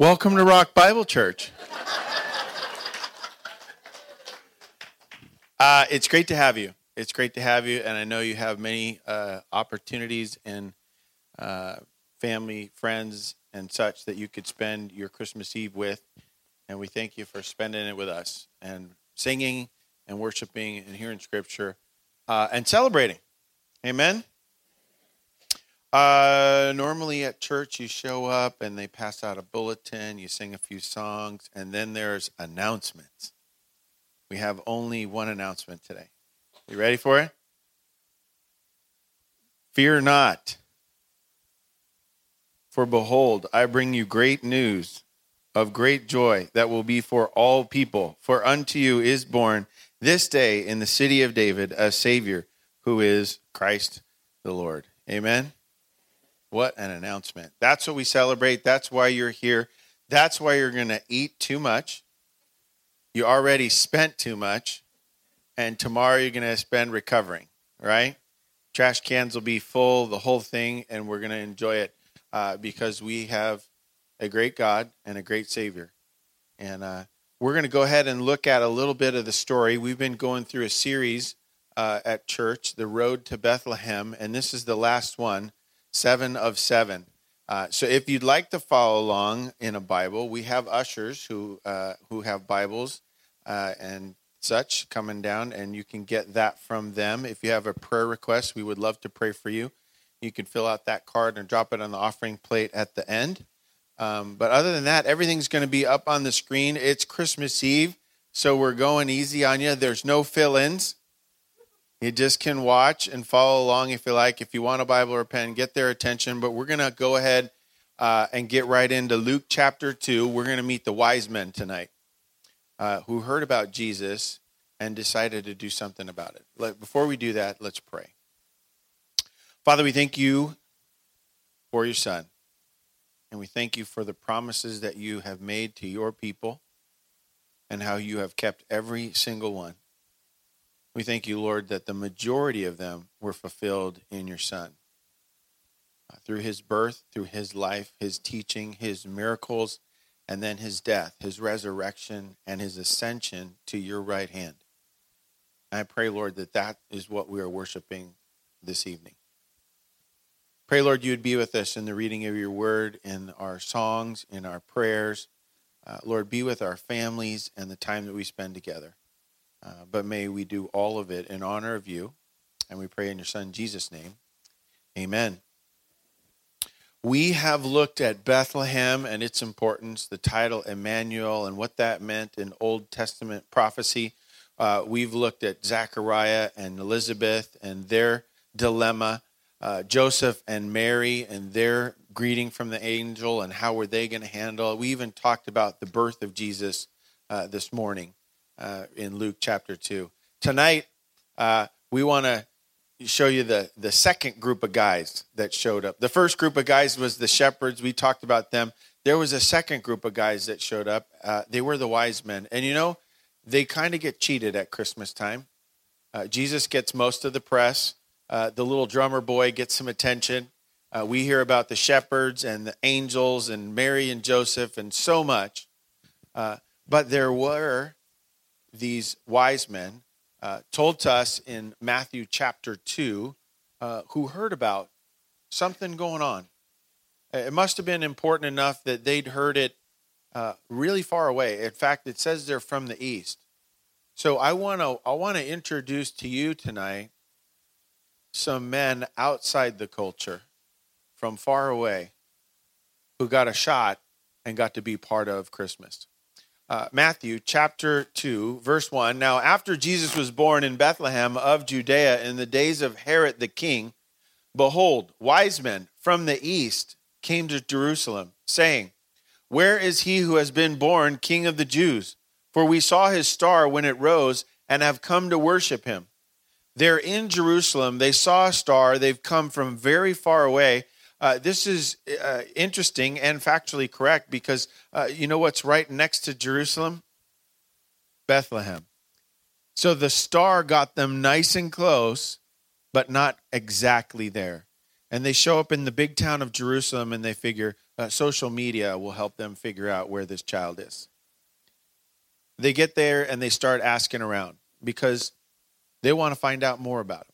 Welcome to Rock Bible Church. Uh, it's great to have you. It's great to have you, and I know you have many uh, opportunities and uh, family, friends, and such that you could spend your Christmas Eve with. And we thank you for spending it with us and singing and worshiping and hearing Scripture uh, and celebrating. Amen. Uh, normally at church, you show up and they pass out a bulletin, you sing a few songs, and then there's announcements. We have only one announcement today. You ready for it? Fear not, for behold, I bring you great news of great joy that will be for all people. For unto you is born this day in the city of David a Savior who is Christ the Lord. Amen. What an announcement. That's what we celebrate. That's why you're here. That's why you're going to eat too much. You already spent too much. And tomorrow you're going to spend recovering, right? Trash cans will be full, the whole thing, and we're going to enjoy it uh, because we have a great God and a great Savior. And uh, we're going to go ahead and look at a little bit of the story. We've been going through a series uh, at church, The Road to Bethlehem, and this is the last one seven of seven. Uh, so if you'd like to follow along in a Bible, we have ushers who uh, who have Bibles uh, and such coming down, and you can get that from them. If you have a prayer request, we would love to pray for you. You can fill out that card and drop it on the offering plate at the end. Um, but other than that, everything's going to be up on the screen. It's Christmas Eve, so we're going easy on you. There's no fill-ins. You just can watch and follow along if you like. If you want a Bible or a pen, get their attention. But we're going to go ahead uh, and get right into Luke chapter 2. We're going to meet the wise men tonight uh, who heard about Jesus and decided to do something about it. Let, before we do that, let's pray. Father, we thank you for your Son. And we thank you for the promises that you have made to your people and how you have kept every single one. We thank you, Lord, that the majority of them were fulfilled in your Son. Uh, through his birth, through his life, his teaching, his miracles, and then his death, his resurrection, and his ascension to your right hand. And I pray, Lord, that that is what we are worshiping this evening. Pray, Lord, you would be with us in the reading of your word, in our songs, in our prayers. Uh, Lord, be with our families and the time that we spend together. Uh, but may we do all of it in honor of you. And we pray in your Son, Jesus' name. Amen. We have looked at Bethlehem and its importance, the title Emmanuel, and what that meant in Old Testament prophecy. Uh, we've looked at Zechariah and Elizabeth and their dilemma, uh, Joseph and Mary and their greeting from the angel, and how were they going to handle it. We even talked about the birth of Jesus uh, this morning uh, in Luke chapter 2. Tonight, uh, we want to show you the, the second group of guys that showed up. The first group of guys was the shepherds. We talked about them. There was a second group of guys that showed up. Uh, they were the wise men. And you know, they kind of get cheated at Christmas time. Uh, Jesus gets most of the press. Uh, the little drummer boy gets some attention. Uh, we hear about the shepherds and the angels and Mary and Joseph and so much. but there were these wise men uh, told to us in Matthew chapter 2 uh, who heard about something going on. It must have been important enough that they'd heard it uh, really far away. In fact, it says they're from the east. So I want to I want to introduce to you tonight some men outside the culture from far away who got a shot and got to be part of Christmas uh, Matthew chapter 2, verse 1. Now, after Jesus was born in Bethlehem of Judea in the days of Herod the king, behold, wise men from the east came to Jerusalem, saying, Where is he who has been born king of the Jews? For we saw his star when it rose and have come to worship him. There in Jerusalem, they saw a star. They've come from very far away uh, this is uh, interesting and factually correct because uh, you know what's right next to Jerusalem? Bethlehem. So the star got them nice and close, but not exactly there. And they show up in the big town of Jerusalem and they figure, uh, social media will help them figure out where this child is. They get there and they start asking around because they want to find out more about him.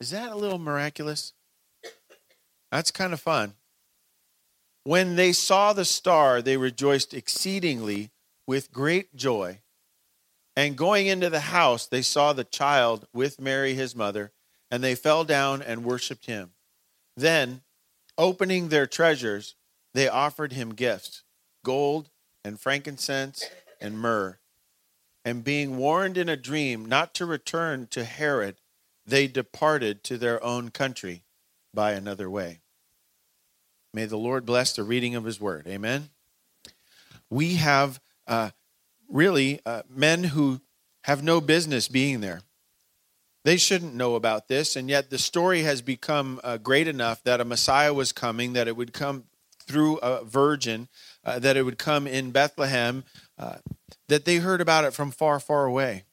Is that a little miraculous? That's kind of fun. When they saw the star, they rejoiced exceedingly with great joy. And going into the house, they saw the child with Mary, his mother, and they fell down and worshiped him. Then, Opening their treasures, they offered him gifts gold and frankincense and myrrh. And being warned in a dream not to return to Herod, they departed to their own country by another way. May the Lord bless the reading of his word. Amen. We have uh, really uh, men who have no business being there. They shouldn't know about this, and yet the story has become uh, great enough that a Messiah was coming, that it would come through a virgin, uh, that it would come in Bethlehem, uh, that they heard about it from far, far away.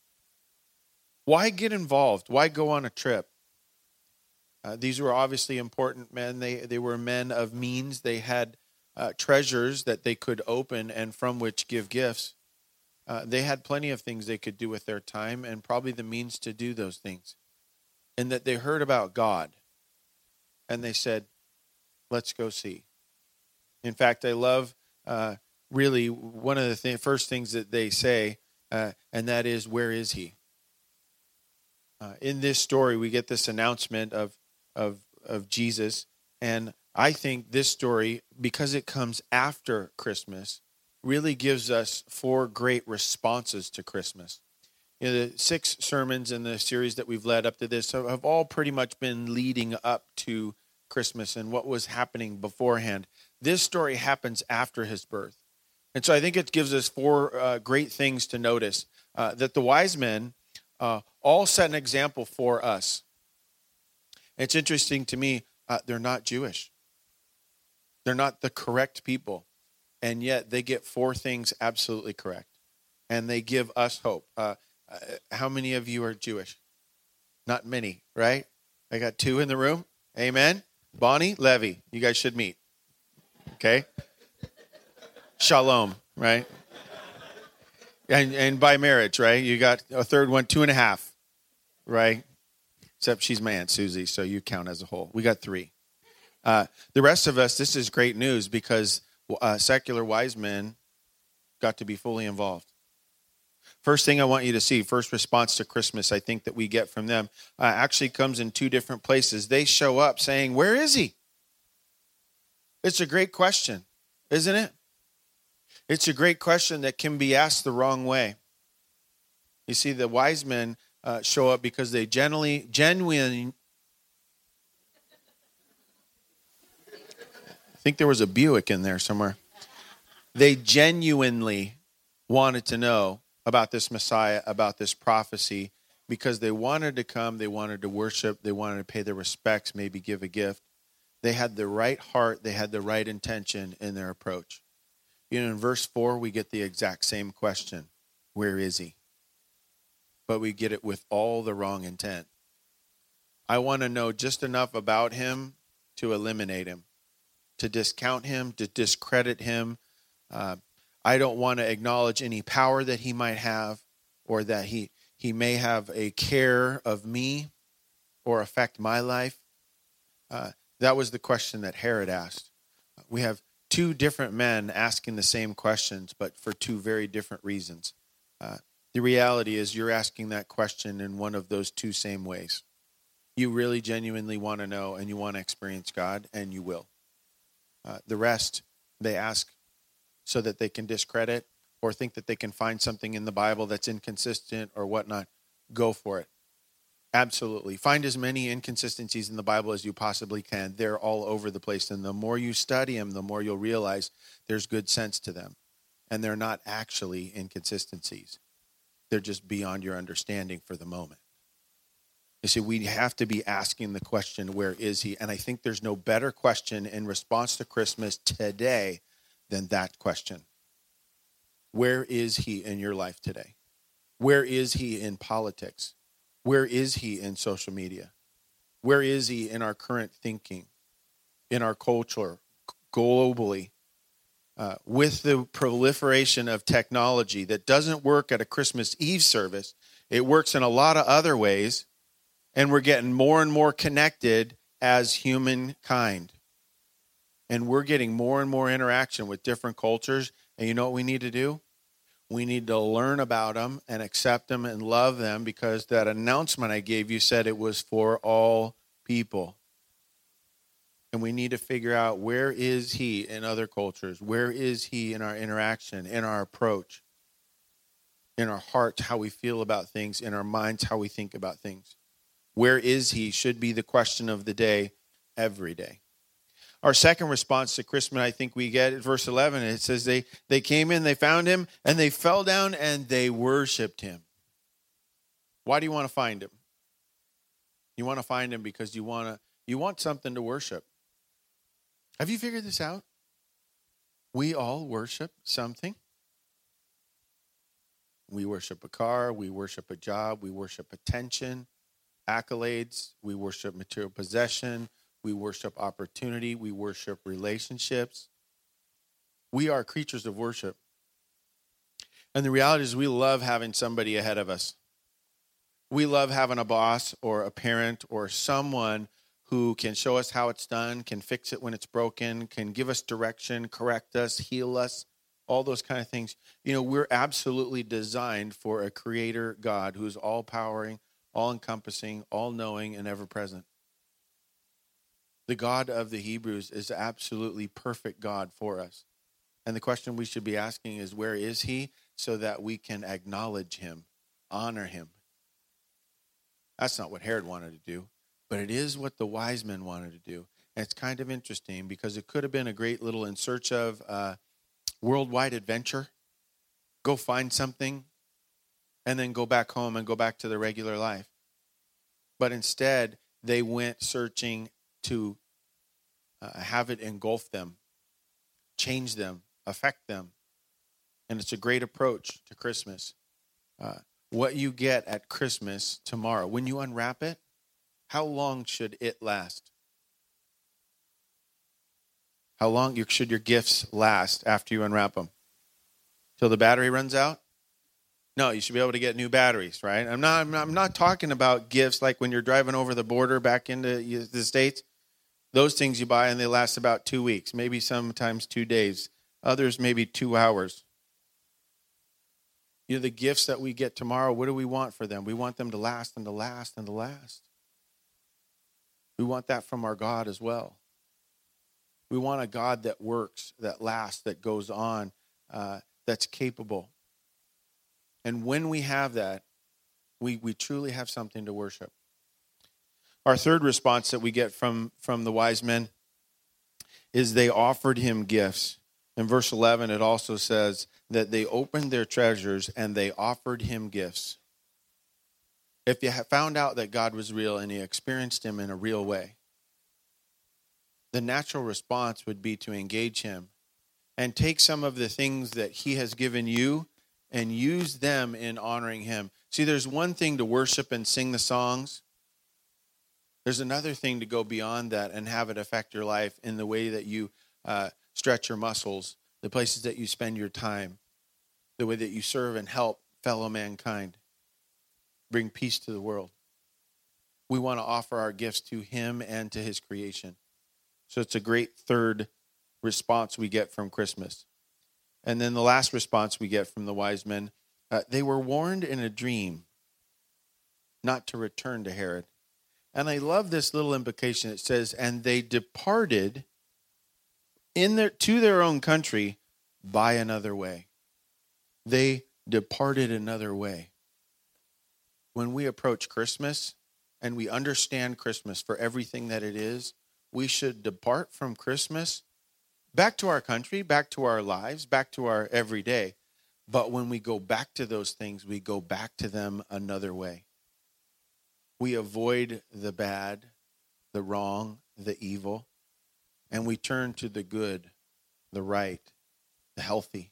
Why get involved? Why go on a trip? Uh, these were obviously important men. They, they were men of means. They had uh, treasures that they could open and from which give gifts. Uh, they had plenty of things they could do with their time and probably the means to do those things. And that they heard about God and they said, let's go see. In fact, I love uh, really one of the th- first things that they say, uh, and that is, where is he? Uh, in this story, we get this announcement of, of, of Jesus. And I think this story, because it comes after Christmas, really gives us four great responses to Christmas. You know, the six sermons in the series that we've led up to this have all pretty much been leading up to Christmas and what was happening beforehand. This story happens after his birth. And so I think it gives us four uh, great things to notice uh, that the wise men uh, all set an example for us. It's interesting to me, uh, they're not Jewish, they're not the correct people and yet they get four things absolutely correct, and they give us hope. Uh, uh, how many of you are Jewish? Not many, right? I got two in the room. Amen. Bonnie, Levy, you guys should meet. Okay. Shalom, right? And and by marriage, right? You got a third one, two and a half, right? Except she's my aunt Susie, so you count as a whole. We got three. Uh, the rest of us, this is great news because uh, secular wise men got to be fully involved. First thing I want you to see, first response to Christmas, I think that we get from them, uh, actually comes in two different places. They show up saying, Where is he? It's a great question, isn't it? It's a great question that can be asked the wrong way. You see, the wise men uh, show up because they generally, genuinely, I think there was a Buick in there somewhere. They genuinely wanted to know about this Messiah, about this prophecy, because they wanted to come, they wanted to worship, they wanted to pay their respects, maybe give a gift. They had the right heart, they had the right intention in their approach. You know, in verse 4, we get the exact same question Where is he? But we get it with all the wrong intent. I want to know just enough about him to eliminate him to discount him, to discredit him. Uh, I don't want to acknowledge any power that he might have or that he, he may have a care of me or affect my life. Uh, that was the question that Herod asked. We have two different men asking the same questions, but for two very different reasons. Uh, the reality is, you're asking that question in one of those two same ways. You really genuinely want to know and you want to experience God, and you will. Uh, the rest, they ask so that they can discredit or think that they can find something in the Bible that's inconsistent or whatnot. Go for it. Absolutely. Find as many inconsistencies in the Bible as you possibly can. They're all over the place. And the more you study them, the more you'll realize there's good sense to them. And they're not actually inconsistencies, they're just beyond your understanding for the moment. You see, we have to be asking the question, where is he? And I think there's no better question in response to Christmas today than that question. Where is he in your life today? Where is he in politics? Where is he in social media? Where is he in our current thinking, in our culture, globally? Uh, with the proliferation of technology that doesn't work at a Christmas Eve service, it works in a lot of other ways, and we're getting more and more connected as humankind. And we're getting more and more interaction with different cultures. And you know what we need to do? We need to learn about them and accept them and love them because that announcement I gave you said it was for all people. And we need to figure out where is he in other cultures? Where is he in our interaction, in our approach, in our hearts, how we feel about things, in our minds, how we think about things? Where is he should be the question of the day every day. Our second response to Christmas, I think we get at verse 11. It says, they, they came in, they found him, and they fell down and they worshiped him. Why do you want to find him? You want to find him because you want to you want something to worship. Have you figured this out? We all worship something. We worship a car, we worship a job, we worship attention, accolades, we worship material possession, we worship opportunity. We worship relationships. We are creatures of worship. And the reality is, we love having somebody ahead of us. We love having a boss or a parent or someone who can show us how it's done, can fix it when it's broken, can give us direction, correct us, heal us, all those kind of things. You know, we're absolutely designed for a creator God who's all powering, all encompassing, all knowing, and ever present. The God of the Hebrews is absolutely perfect God for us. And the question we should be asking is where is he so that we can acknowledge him, honor him. That's not what Herod wanted to do, but it is what the wise men wanted to do. And it's kind of interesting because it could have been a great little in search of uh, worldwide adventure. Go find something and then go back home and go back to their regular life. But instead, they went searching to uh, have it engulf them, change them, affect them. And it's a great approach to Christmas. Uh, what you get at Christmas tomorrow, when you unwrap it, how long should it last? How long should your gifts last after you unwrap them? Till the battery runs out? No, you should be able to get new batteries, right? I'm not. I'm not talking about gifts like when you're driving over the border back into the states. Those things you buy and they last about two weeks, maybe sometimes two days, others maybe two hours. You know, the gifts that we get tomorrow, what do we want for them? We want them to last and to last and to last. We want that from our God as well. We want a God that works, that lasts, that goes on, uh, that's capable. And when we have that, we, we truly have something to worship. Our third response that we get from, from the wise men is they offered him gifts. In verse 11, it also says that they opened their treasures and they offered him gifts. If you found out that God was real and you experienced him in a real way, the natural response would be to engage him and take some of the things that he has given you and use them in honoring him. See, there's one thing to worship and sing the songs, there's another thing to go beyond that and have it affect your life in the way that you uh, stretch your muscles, the places that you spend your time, the way that you serve and help fellow mankind, bring peace to the world. We want to offer our gifts to Him and to His creation. So it's a great third response we get from Christmas. And then the last response we get from the wise men uh, they were warned in a dream not to return to Herod. And I love this little implication. It says, and they departed in their to their own country by another way. They departed another way. When we approach Christmas and we understand Christmas for everything that it is, we should depart from Christmas back to our country, back to our lives, back to our everyday. But when we go back to those things, we go back to them another way. We avoid the bad, the wrong, the evil, and we turn to the good, the right, the healthy.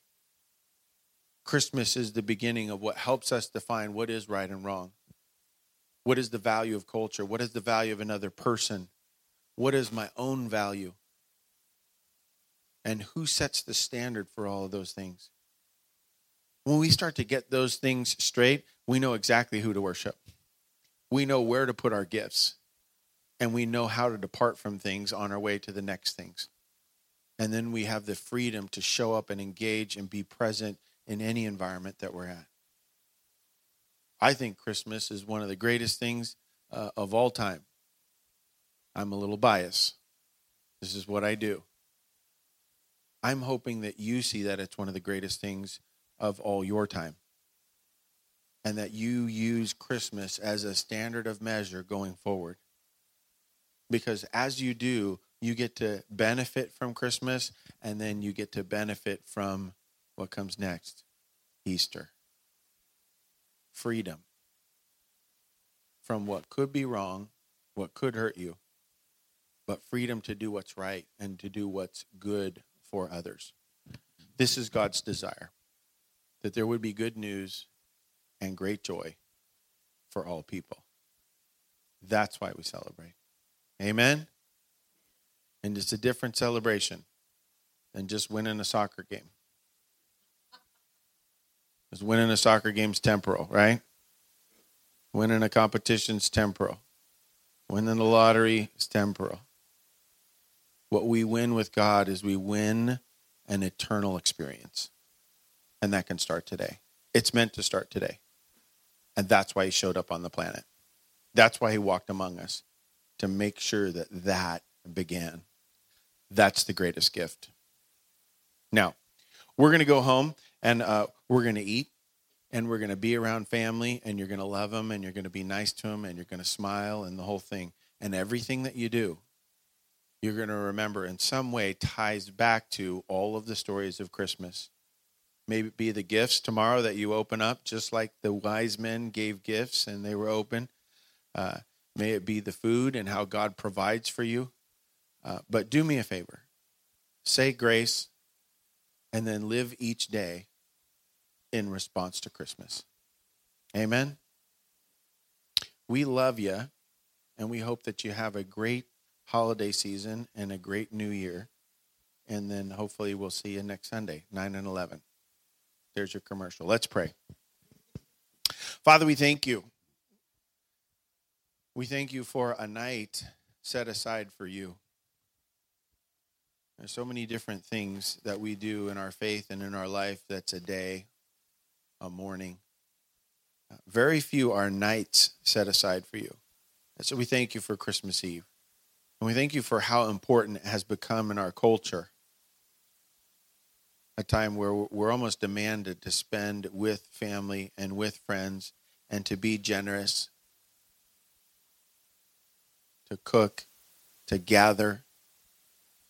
Christmas is the beginning of what helps us define what is right and wrong. What is the value of culture? What is the value of another person? What is my own value? And who sets the standard for all of those things? When we start to get those things straight, we know exactly who to worship. We know where to put our gifts. And we know how to depart from things on our way to the next things. And then we have the freedom to show up and engage and be present in any environment that we're at. I think Christmas is one of the greatest things uh, of all time. I'm a little biased. This is what I do. I'm hoping that you see that it's one of the greatest things of all your time. And that you use Christmas as a standard of measure going forward. Because as you do, you get to benefit from Christmas and then you get to benefit from what comes next Easter. Freedom from what could be wrong, what could hurt you, but freedom to do what's right and to do what's good for others. This is God's desire that there would be good news and great joy for all people. That's why we celebrate. Amen? And it's a different celebration than just winning a soccer game. Because winning a soccer game's temporal, right? Winning a competition's temporal. Winning the lottery is temporal. What we win with God is we win an eternal experience. And that can start today. It's meant to start today. And that's why he showed up on the planet. That's why he walked among us, to make sure that that began. That's the greatest gift. Now, we're going to go home and uh, we're going to eat and we're going to be around family and you're going to love them and you're going to be nice to them and you're going to smile and the whole thing. And everything that you do, you're going to remember in some way ties back to all of the stories of Christmas. Maybe it be the gifts tomorrow that you open up, just like the wise men gave gifts and they were open. Uh, may it be the food and how God provides for you. Uh, but do me a favor say grace and then live each day in response to Christmas. Amen. We love you and we hope that you have a great holiday season and a great new year. And then hopefully we'll see you next Sunday, 9 and 11. There's your commercial. Let's pray. Father, we thank you. We thank you for a night set aside for you. There's so many different things that we do in our faith and in our life that's a day, a morning. Very few are nights set aside for you. And so we thank you for Christmas Eve. And we thank you for how important it has become in our culture. A time where we're almost demanded to spend with family and with friends and to be generous, to cook, to gather.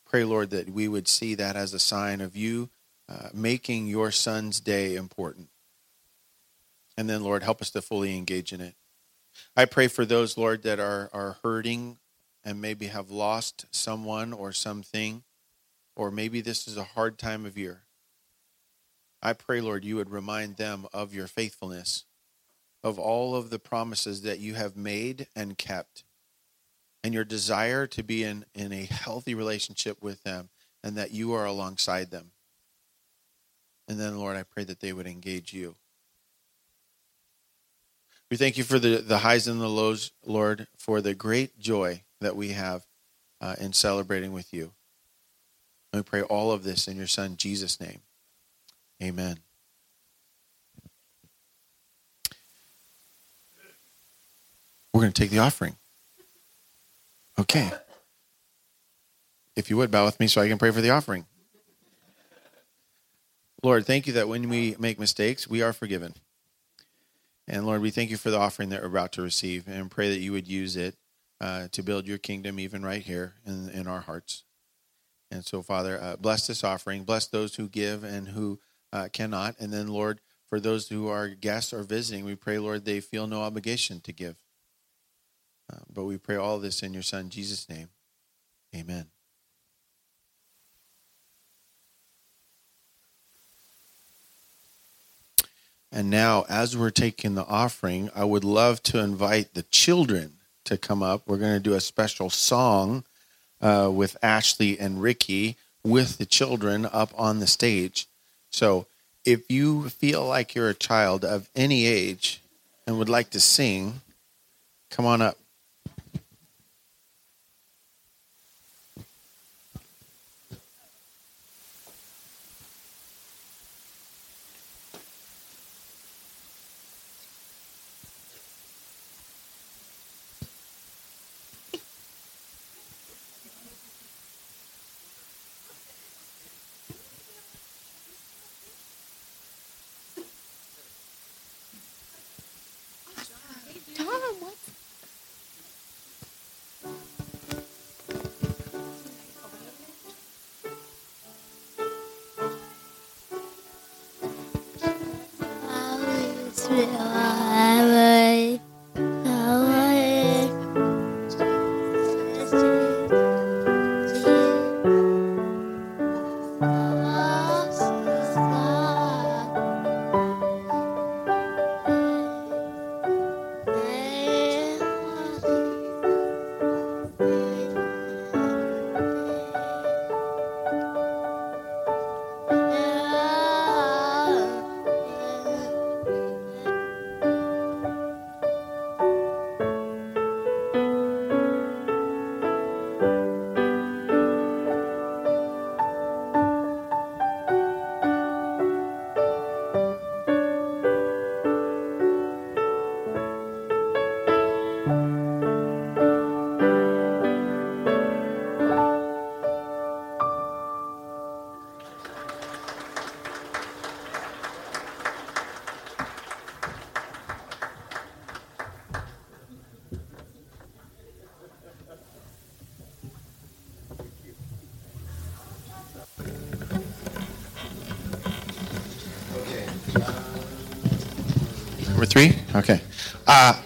Pray, Lord, that we would see that as a sign of you uh, making your son's day important. And then, Lord, help us to fully engage in it. I pray for those, Lord, that are, are hurting and maybe have lost someone or something, or maybe this is a hard time of year. I pray, Lord, you would remind them of your faithfulness, of all of the promises that you have made and kept, and your desire to be in, in a healthy relationship with them, and that you are alongside them. And then, Lord, I pray that they would engage you. We thank you for the, the highs and the lows, Lord, for the great joy that we have uh, in celebrating with you. And we pray all of this in your Son, Jesus' name. Amen. We're going to take the offering. Okay. If you would, bow with me so I can pray for the offering. Lord, thank you that when we make mistakes, we are forgiven. And Lord, we thank you for the offering that we're about to receive and pray that you would use it uh, to build your kingdom even right here in, in our hearts. And so, Father, uh, bless this offering. Bless those who give and who uh, cannot. And then, Lord, for those who are guests or visiting, we pray, Lord, they feel no obligation to give. Uh, but we pray all this in your Son, Jesus' name. Amen. And now, as we're taking the offering, I would love to invite the children to come up. We're going to do a special song uh, with Ashley and Ricky with the children up on the stage. So, if you feel like you're a child of any age and would like to sing, come on up. 对 Number three? Okay. Uh,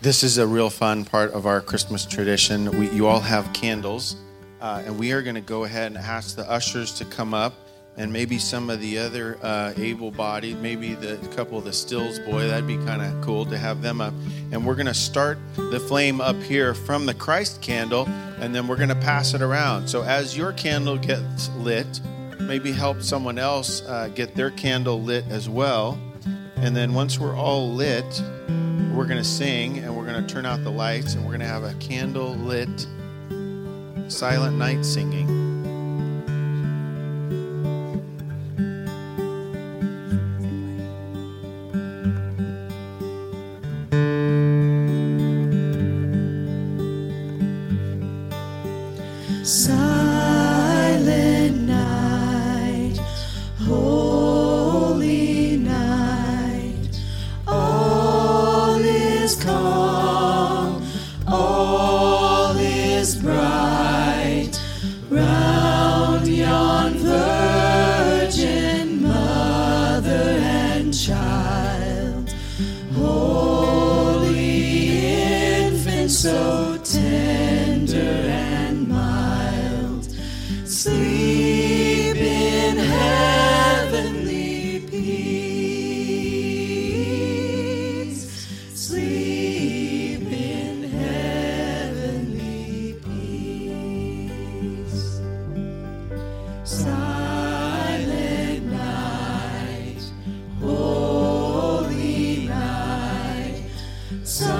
this is a real fun part of our Christmas tradition. We, you all have candles, uh, and we are going to go ahead and ask the ushers to come up, and maybe some of the other uh, able-bodied, maybe the couple of the stills boy. That'd be kind of cool to have them up. And we're going to start the flame up here from the Christ candle, and then we're going to pass it around. So as your candle gets lit, maybe help someone else uh, get their candle lit as well. And then once we're all lit, we're going to sing and we're going to turn out the lights and we're going to have a candle lit silent night singing. Holy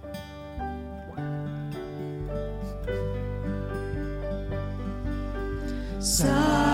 Silent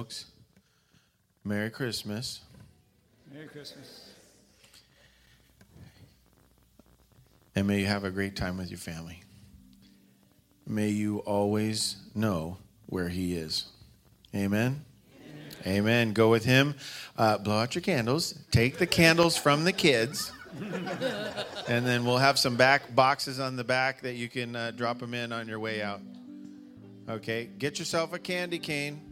folks, Merry Christmas. Merry Christmas. And may you have a great time with your family. May you always know where He is. Amen. Amen. Go with Him. Uh, blow out your candles. Take the candles from the kids. and then we'll have some back boxes on the back that you can uh, drop them in on your way out. Okay. Get yourself a candy cane.